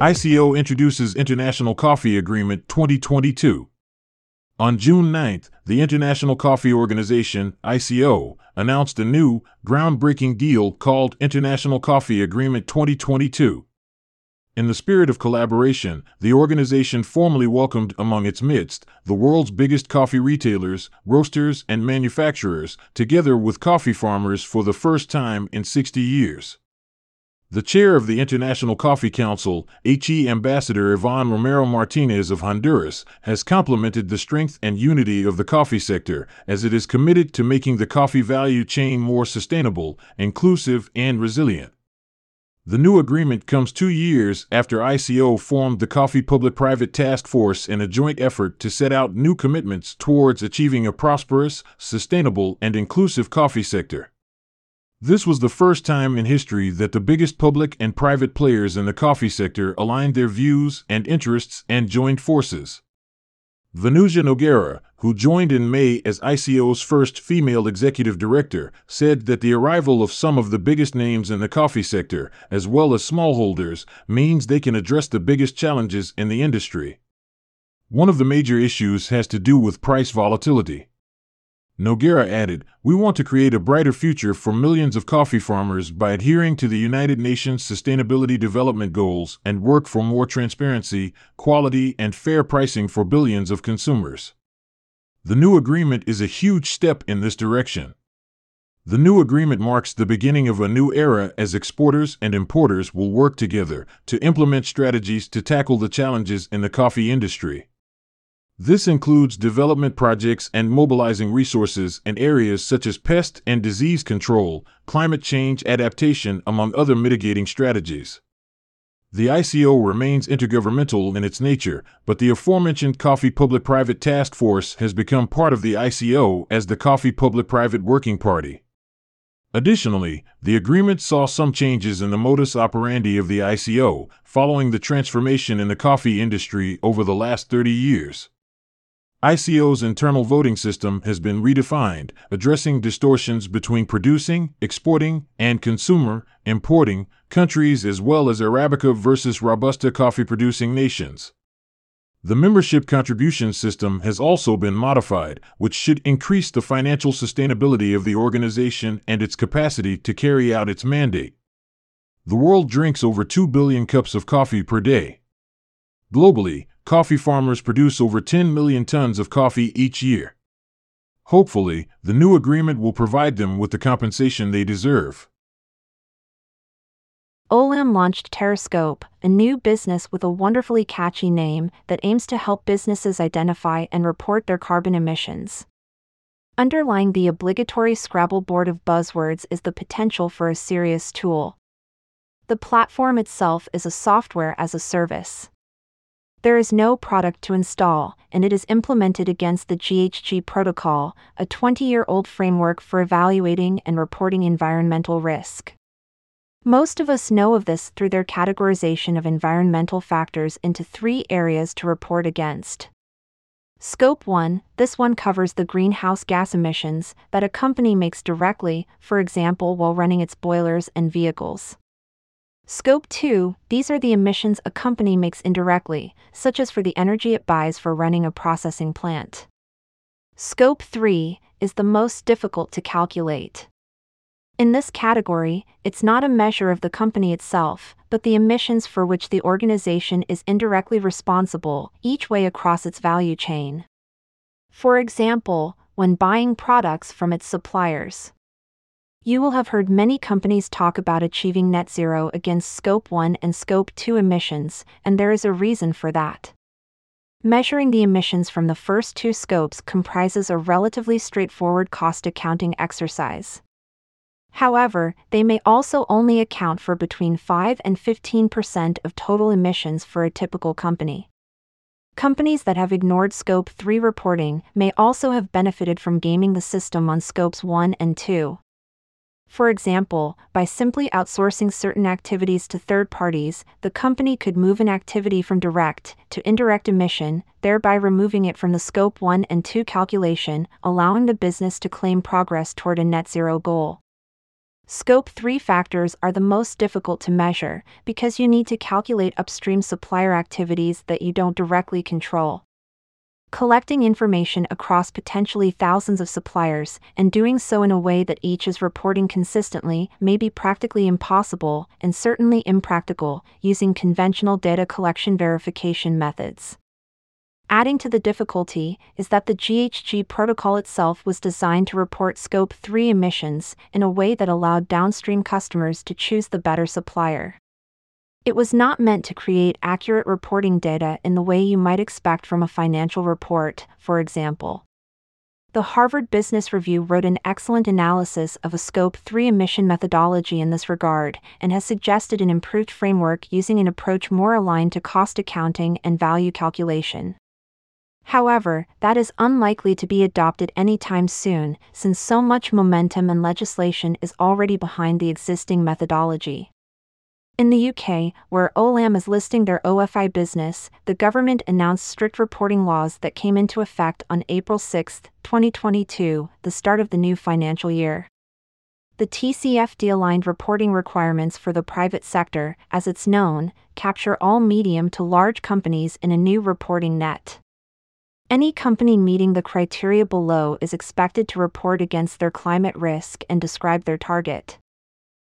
ICO introduces International Coffee Agreement 2022. On June 9th, the International Coffee Organization, ICO, announced a new, groundbreaking deal called International Coffee Agreement 2022. In the spirit of collaboration, the organization formally welcomed among its midst the world's biggest coffee retailers, roasters, and manufacturers, together with coffee farmers for the first time in 60 years. The chair of the International Coffee Council, HE Ambassador Ivan Romero Martinez of Honduras, has complimented the strength and unity of the coffee sector as it is committed to making the coffee value chain more sustainable, inclusive, and resilient. The new agreement comes two years after ICO formed the Coffee Public Private Task Force in a joint effort to set out new commitments towards achieving a prosperous, sustainable, and inclusive coffee sector. This was the first time in history that the biggest public and private players in the coffee sector aligned their views and interests and joined forces. Vanusia Nogueira, who joined in May as ICO's first female executive director, said that the arrival of some of the biggest names in the coffee sector, as well as smallholders, means they can address the biggest challenges in the industry. One of the major issues has to do with price volatility. Nogueira added, We want to create a brighter future for millions of coffee farmers by adhering to the United Nations Sustainability Development Goals and work for more transparency, quality, and fair pricing for billions of consumers. The new agreement is a huge step in this direction. The new agreement marks the beginning of a new era as exporters and importers will work together to implement strategies to tackle the challenges in the coffee industry. This includes development projects and mobilizing resources in areas such as pest and disease control, climate change adaptation, among other mitigating strategies. The ICO remains intergovernmental in its nature, but the aforementioned Coffee Public Private Task Force has become part of the ICO as the Coffee Public Private Working Party. Additionally, the agreement saw some changes in the modus operandi of the ICO following the transformation in the coffee industry over the last 30 years. ICO's internal voting system has been redefined, addressing distortions between producing, exporting, and consumer, importing countries as well as Arabica versus Robusta coffee producing nations. The membership contribution system has also been modified, which should increase the financial sustainability of the organization and its capacity to carry out its mandate. The world drinks over 2 billion cups of coffee per day. Globally, coffee farmers produce over 10 million tons of coffee each year. Hopefully, the new agreement will provide them with the compensation they deserve. Olam launched Terrascope, a new business with a wonderfully catchy name that aims to help businesses identify and report their carbon emissions. Underlying the obligatory Scrabble board of buzzwords is the potential for a serious tool. The platform itself is a software as a service. There is no product to install, and it is implemented against the GHG Protocol, a 20 year old framework for evaluating and reporting environmental risk. Most of us know of this through their categorization of environmental factors into three areas to report against. Scope 1 This one covers the greenhouse gas emissions that a company makes directly, for example, while running its boilers and vehicles. Scope 2 These are the emissions a company makes indirectly, such as for the energy it buys for running a processing plant. Scope 3 is the most difficult to calculate. In this category, it's not a measure of the company itself, but the emissions for which the organization is indirectly responsible, each way across its value chain. For example, when buying products from its suppliers. You will have heard many companies talk about achieving net zero against Scope 1 and Scope 2 emissions, and there is a reason for that. Measuring the emissions from the first two scopes comprises a relatively straightforward cost accounting exercise. However, they may also only account for between 5 and 15% of total emissions for a typical company. Companies that have ignored Scope 3 reporting may also have benefited from gaming the system on Scopes 1 and 2. For example, by simply outsourcing certain activities to third parties, the company could move an activity from direct to indirect emission, thereby removing it from the Scope 1 and 2 calculation, allowing the business to claim progress toward a net zero goal. Scope 3 factors are the most difficult to measure because you need to calculate upstream supplier activities that you don't directly control. Collecting information across potentially thousands of suppliers and doing so in a way that each is reporting consistently may be practically impossible and certainly impractical using conventional data collection verification methods. Adding to the difficulty is that the GHG protocol itself was designed to report Scope 3 emissions in a way that allowed downstream customers to choose the better supplier. It was not meant to create accurate reporting data in the way you might expect from a financial report, for example. The Harvard Business Review wrote an excellent analysis of a Scope 3 emission methodology in this regard and has suggested an improved framework using an approach more aligned to cost accounting and value calculation. However, that is unlikely to be adopted anytime soon, since so much momentum and legislation is already behind the existing methodology. In the UK, where Olam is listing their OFI business, the government announced strict reporting laws that came into effect on April 6, 2022, the start of the new financial year. The TCFD aligned reporting requirements for the private sector, as it's known, capture all medium to large companies in a new reporting net. Any company meeting the criteria below is expected to report against their climate risk and describe their target.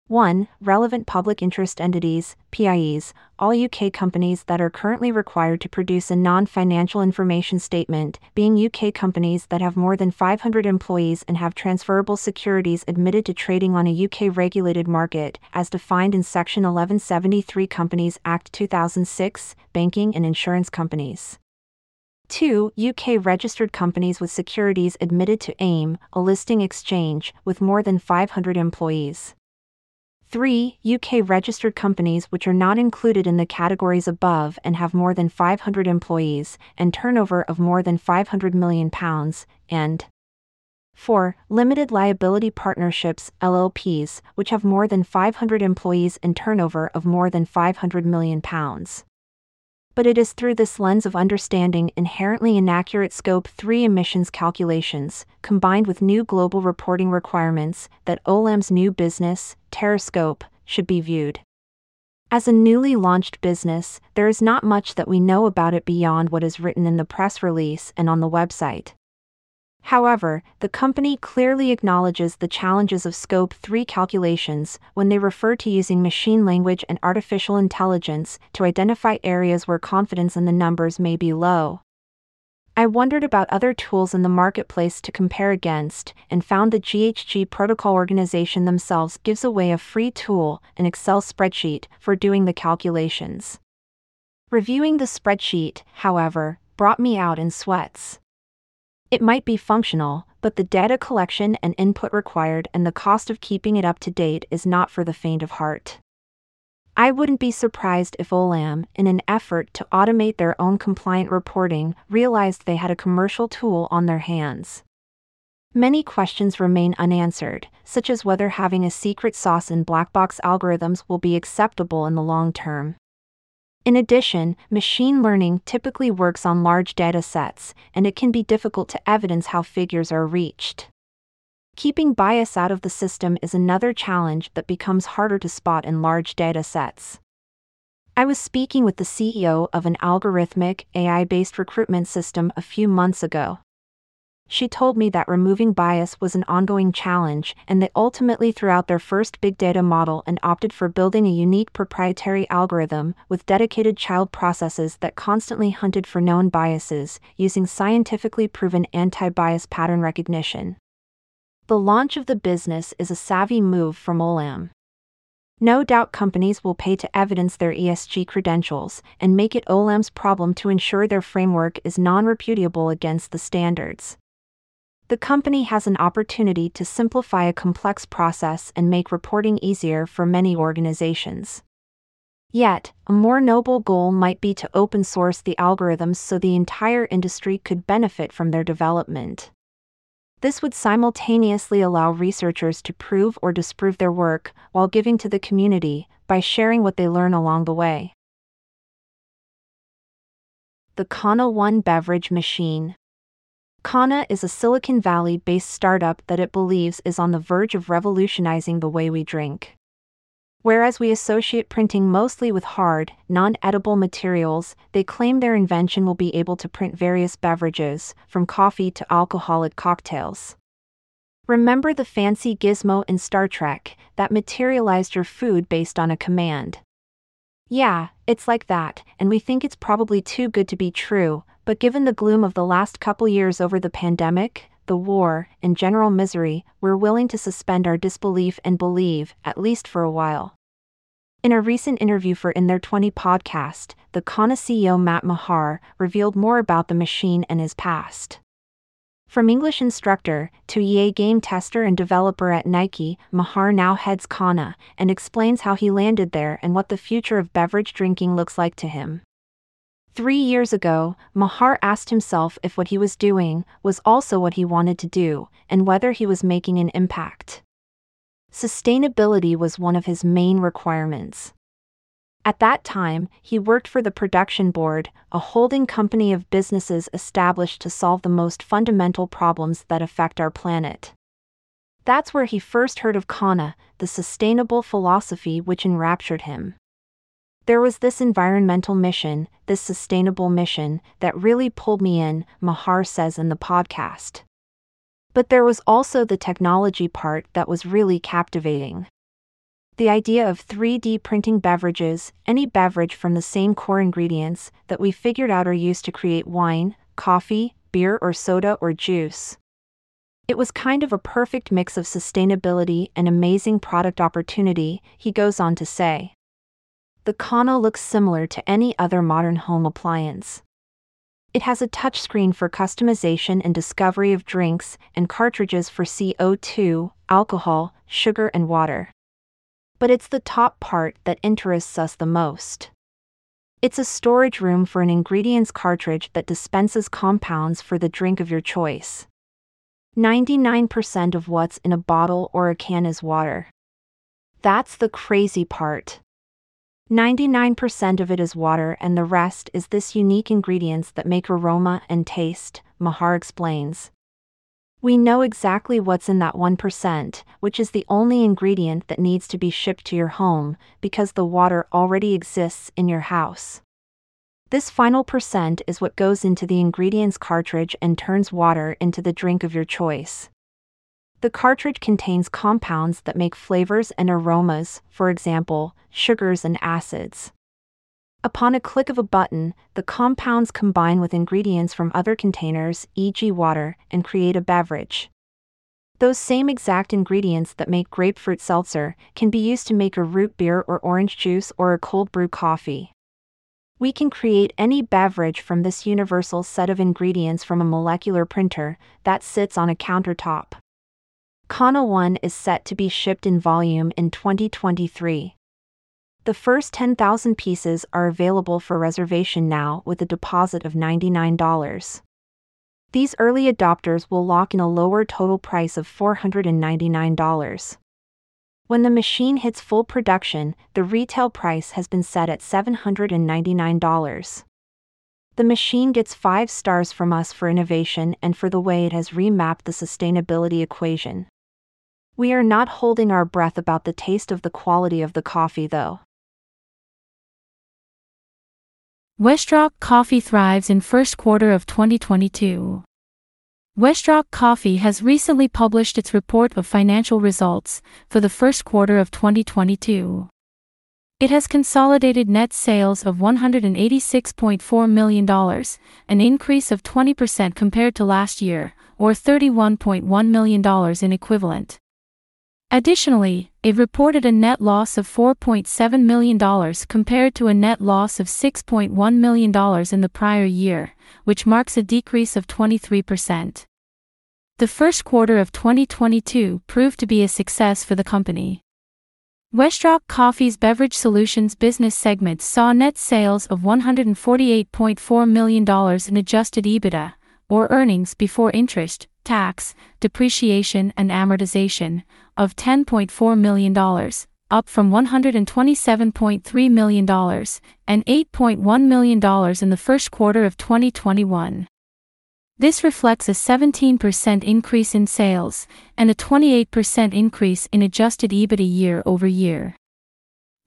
1. Relevant public interest entities, PIEs, all UK companies that are currently required to produce a non financial information statement, being UK companies that have more than 500 employees and have transferable securities admitted to trading on a UK regulated market, as defined in Section 1173 Companies Act 2006, banking and insurance companies. 2. UK registered companies with securities admitted to AIM, a listing exchange, with more than 500 employees. 3. UK registered companies which are not included in the categories above and have more than 500 employees and turnover of more than 500 million pounds, and 4. Limited liability partnerships, LLPs, which have more than 500 employees and turnover of more than 500 million pounds but it is through this lens of understanding inherently inaccurate Scope 3 emissions calculations, combined with new global reporting requirements, that Olam's new business, Terrascope, should be viewed. As a newly launched business, there is not much that we know about it beyond what is written in the press release and on the website. However, the company clearly acknowledges the challenges of Scope 3 calculations when they refer to using machine language and artificial intelligence to identify areas where confidence in the numbers may be low. I wondered about other tools in the marketplace to compare against and found the GHG Protocol organization themselves gives away a free tool, an Excel spreadsheet, for doing the calculations. Reviewing the spreadsheet, however, brought me out in sweats. It might be functional, but the data collection and input required and the cost of keeping it up to date is not for the faint of heart. I wouldn't be surprised if Olam, in an effort to automate their own compliant reporting, realized they had a commercial tool on their hands. Many questions remain unanswered, such as whether having a secret sauce in black box algorithms will be acceptable in the long term. In addition, machine learning typically works on large data sets, and it can be difficult to evidence how figures are reached. Keeping bias out of the system is another challenge that becomes harder to spot in large data sets. I was speaking with the CEO of an algorithmic, AI based recruitment system a few months ago. She told me that removing bias was an ongoing challenge, and they ultimately threw out their first big data model and opted for building a unique proprietary algorithm with dedicated child processes that constantly hunted for known biases, using scientifically proven anti bias pattern recognition. The launch of the business is a savvy move from Olam. No doubt companies will pay to evidence their ESG credentials and make it Olam's problem to ensure their framework is non repudiable against the standards the company has an opportunity to simplify a complex process and make reporting easier for many organizations. Yet, a more noble goal might be to open source the algorithms so the entire industry could benefit from their development. This would simultaneously allow researchers to prove or disprove their work while giving to the community by sharing what they learn along the way. The Cana One Beverage Machine Cana is a Silicon Valley based startup that it believes is on the verge of revolutionizing the way we drink. Whereas we associate printing mostly with hard, non edible materials, they claim their invention will be able to print various beverages, from coffee to alcoholic cocktails. Remember the fancy gizmo in Star Trek that materialized your food based on a command? Yeah, it's like that, and we think it's probably too good to be true, but given the gloom of the last couple years over the pandemic, the war, and general misery, we're willing to suspend our disbelief and believe, at least for a while. In a recent interview for In Their 20 podcast, the Cana CEO Matt Maher revealed more about the machine and his past. From English instructor to EA game tester and developer at Nike, Maher now heads Cana and explains how he landed there and what the future of beverage drinking looks like to him. Three years ago, Maher asked himself if what he was doing was also what he wanted to do and whether he was making an impact. Sustainability was one of his main requirements. At that time, he worked for the Production Board, a holding company of businesses established to solve the most fundamental problems that affect our planet. That's where he first heard of Cana, the sustainable philosophy which enraptured him. There was this environmental mission, this sustainable mission, that really pulled me in, Maher says in the podcast. But there was also the technology part that was really captivating. The idea of 3D printing beverages, any beverage from the same core ingredients that we figured out are used to create wine, coffee, beer, or soda or juice. It was kind of a perfect mix of sustainability and amazing product opportunity, he goes on to say. The Cana looks similar to any other modern home appliance. It has a touchscreen for customization and discovery of drinks and cartridges for CO2, alcohol, sugar, and water. But it's the top part that interests us the most. It's a storage room for an ingredients cartridge that dispenses compounds for the drink of your choice. 99% of what's in a bottle or a can is water. That's the crazy part. 99% of it is water and the rest is this unique ingredients that make aroma and taste, Maher explains. We know exactly what's in that 1%, which is the only ingredient that needs to be shipped to your home, because the water already exists in your house. This final percent is what goes into the ingredients cartridge and turns water into the drink of your choice. The cartridge contains compounds that make flavors and aromas, for example, sugars and acids. Upon a click of a button, the compounds combine with ingredients from other containers, e.g., water, and create a beverage. Those same exact ingredients that make grapefruit seltzer can be used to make a root beer or orange juice or a cold brew coffee. We can create any beverage from this universal set of ingredients from a molecular printer that sits on a countertop. Cana 1 is set to be shipped in volume in 2023. The first 10,000 pieces are available for reservation now with a deposit of $99. These early adopters will lock in a lower total price of $499. When the machine hits full production, the retail price has been set at $799. The machine gets 5 stars from us for innovation and for the way it has remapped the sustainability equation. We are not holding our breath about the taste of the quality of the coffee though. Westrock Coffee thrives in first quarter of 2022. Westrock Coffee has recently published its report of financial results for the first quarter of 2022. It has consolidated net sales of $186.4 million, an increase of 20% compared to last year, or $31.1 million in equivalent. Additionally, it reported a net loss of $4.7 million compared to a net loss of $6.1 million in the prior year, which marks a decrease of 23%. The first quarter of 2022 proved to be a success for the company. Westrock Coffee's Beverage Solutions business segment saw net sales of $148.4 million in adjusted EBITDA, or earnings before interest, tax, depreciation, and amortization, of $10.4 million, up from $127.3 million and $8.1 million in the first quarter of 2021. This reflects a 17% increase in sales and a 28% increase in adjusted EBITDA year over year.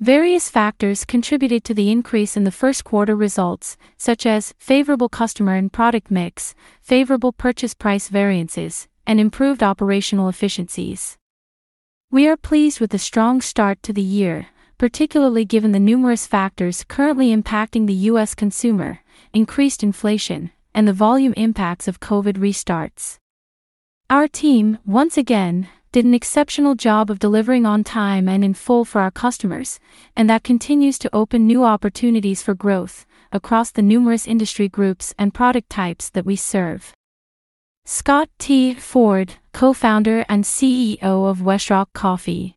Various factors contributed to the increase in the first quarter results, such as favorable customer and product mix, favorable purchase price variances, and improved operational efficiencies. We are pleased with the strong start to the year, particularly given the numerous factors currently impacting the U.S. consumer, increased inflation, and the volume impacts of COVID restarts. Our team, once again, did an exceptional job of delivering on time and in full for our customers, and that continues to open new opportunities for growth across the numerous industry groups and product types that we serve. Scott T. Ford, co founder and CEO of Westrock Coffee.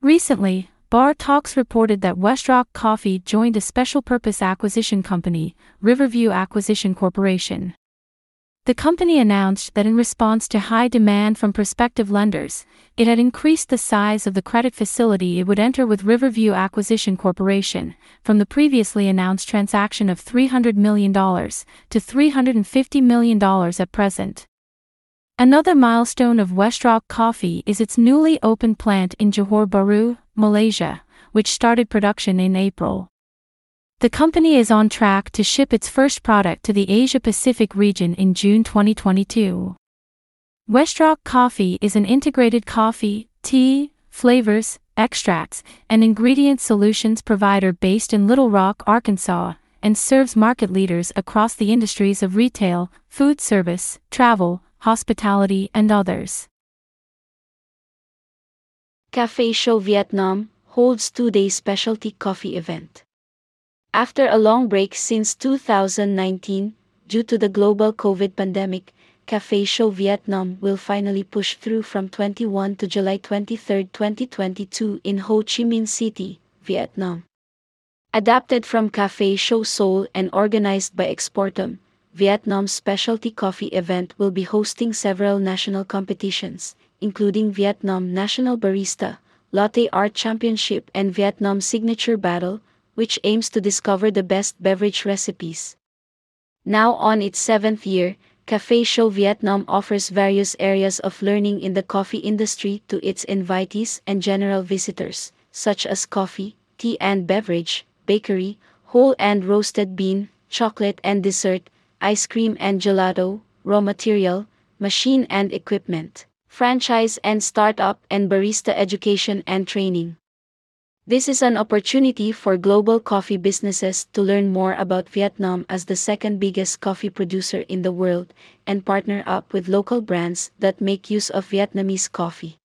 Recently, Bar Talks reported that Westrock Coffee joined a special purpose acquisition company, Riverview Acquisition Corporation. The company announced that in response to high demand from prospective lenders, it had increased the size of the credit facility it would enter with Riverview Acquisition Corporation from the previously announced transaction of $300 million to $350 million at present. Another milestone of Westrock Coffee is its newly opened plant in Johor Bahru, Malaysia, which started production in April. The company is on track to ship its first product to the Asia Pacific region in June 2022. Westrock Coffee is an integrated coffee, tea, flavors, extracts, and ingredient solutions provider based in Little Rock, Arkansas, and serves market leaders across the industries of retail, food service, travel, hospitality, and others. Cafe Show Vietnam holds two-day specialty coffee event. After a long break since 2019, due to the global COVID pandemic, Cafe Show Vietnam will finally push through from 21 to July 23, 2022 in Ho Chi Minh City, Vietnam. Adapted from Cafe Show Seoul and organized by Exporum, Vietnam's specialty coffee event will be hosting several national competitions, including Vietnam National Barista, Latte Art Championship and Vietnam Signature Battle, which aims to discover the best beverage recipes. Now on its seventh year, Cafe Show Vietnam offers various areas of learning in the coffee industry to its invitees and general visitors, such as coffee, tea and beverage, bakery, whole and roasted bean, chocolate and dessert, ice cream and gelato, raw material, machine and equipment, franchise and startup and barista education and training. This is an opportunity for global coffee businesses to learn more about Vietnam as the second biggest coffee producer in the world and partner up with local brands that make use of Vietnamese coffee.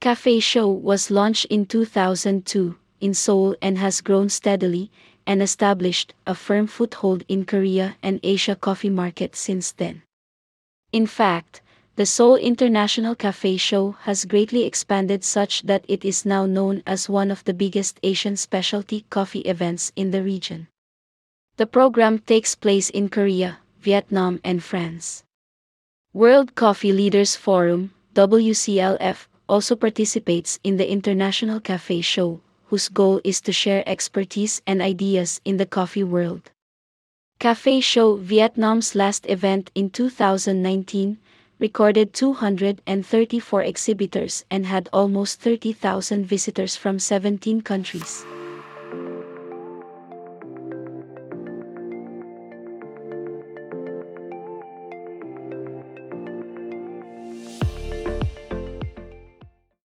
Cafe Show was launched in 2002 in Seoul and has grown steadily and established a firm foothold in Korea and Asia coffee market since then. In fact, the Seoul International Cafe Show has greatly expanded such that it is now known as one of the biggest Asian specialty coffee events in the region. The program takes place in Korea, Vietnam, and France. World Coffee Leaders Forum, WCLF, also participates in the International Cafe Show, whose goal is to share expertise and ideas in the coffee world. Cafe Show Vietnam's last event in 2019 recorded 234 exhibitors and had almost 30,000 visitors from 17 countries.